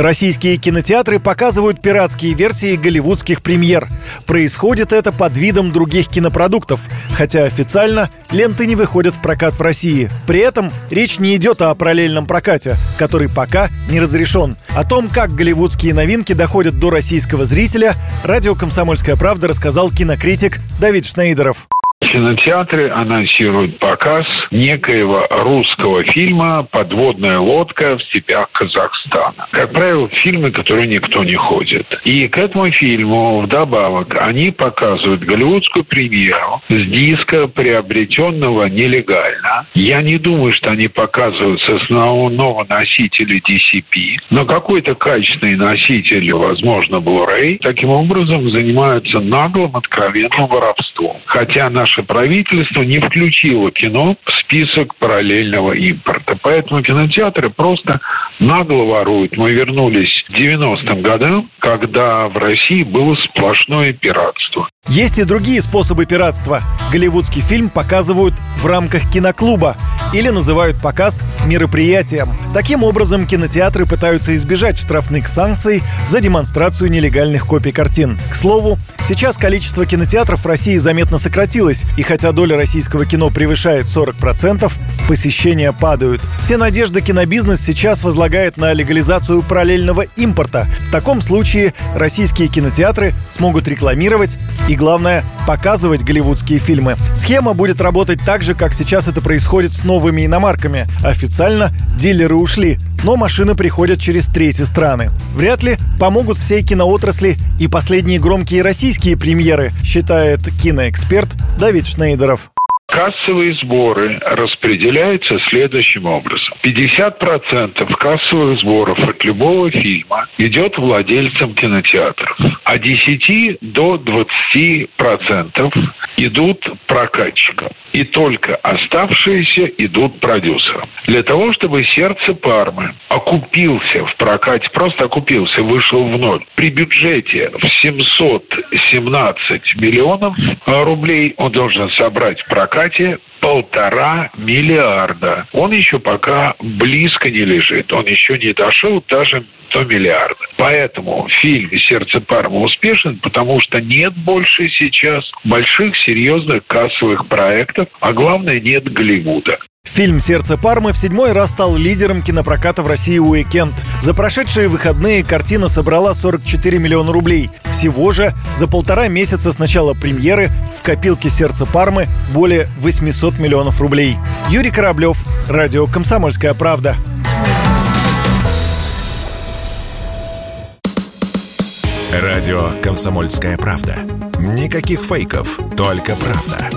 Российские кинотеатры показывают пиратские версии голливудских премьер. Происходит это под видом других кинопродуктов, хотя официально ленты не выходят в прокат в России. При этом речь не идет о параллельном прокате, который пока не разрешен. О том, как голливудские новинки доходят до российского зрителя, радио «Комсомольская правда» рассказал кинокритик Давид Шнейдеров. Кинотеатры анонсируют показ некоего русского фильма «Подводная лодка в степях Казахстана». Как правило, фильмы, которые никто не ходит. И к этому фильму вдобавок они показывают голливудскую премьеру с диска, приобретенного нелегально. Я не думаю, что они показывают с основного носителя DCP, но какой-то качественный носитель, возможно, Blu-ray, таким образом занимаются наглым, откровенным воровством. Хотя наш наше правительство не включило кино в список параллельного импорта. Поэтому кинотеатры просто нагло воруют. Мы вернулись к 90-м годам, когда в России было сплошное пиратство. Есть и другие способы пиратства. Голливудский фильм показывают в рамках киноклуба или называют показ мероприятием. Таким образом, кинотеатры пытаются избежать штрафных санкций за демонстрацию нелегальных копий картин. К слову, сейчас количество кинотеатров в России заметно сократилось, и хотя доля российского кино превышает 40%, посещения падают. Все надежды кинобизнес сейчас возлагает на легализацию параллельного импорта. В таком случае российские кинотеатры смогут рекламировать и, главное, показывать голливудские фильмы. Схема будет работать так же, как сейчас это происходит с новыми иномарками. Официально дилеры ушли, но машины приходят через третьи страны. Вряд ли помогут всей киноотрасли и последние громкие российские премьеры, считает киноэксперт Давид Шнейдеров. Кассовые сборы распределяются следующим образом. 50% кассовых сборов от любого фильма идет владельцам кинотеатров, а 10 до 20% идут прокатчикам. И только оставшиеся идут продюсерам. Для того, чтобы сердце Пармы окупился в прокате, просто окупился, вышел в ноль. При бюджете в 717 миллионов рублей он должен собрать в прокате полтора миллиарда. Он еще пока близко не лежит. Он еще не дошел даже до миллиарда. Поэтому фильм «Сердце Парма» успешен, потому что нет больше сейчас больших серьезных кассовых проектов, а главное нет Голливуда. Фильм «Сердце Пармы» в седьмой раз стал лидером кинопроката в России «Уикенд». За прошедшие выходные картина собрала 44 миллиона рублей. Всего же за полтора месяца с начала премьеры в копилке «Сердце Пармы» более 800 миллионов рублей. Юрий Кораблев, Радио «Комсомольская правда». Радио «Комсомольская правда». Никаких фейков, только правда.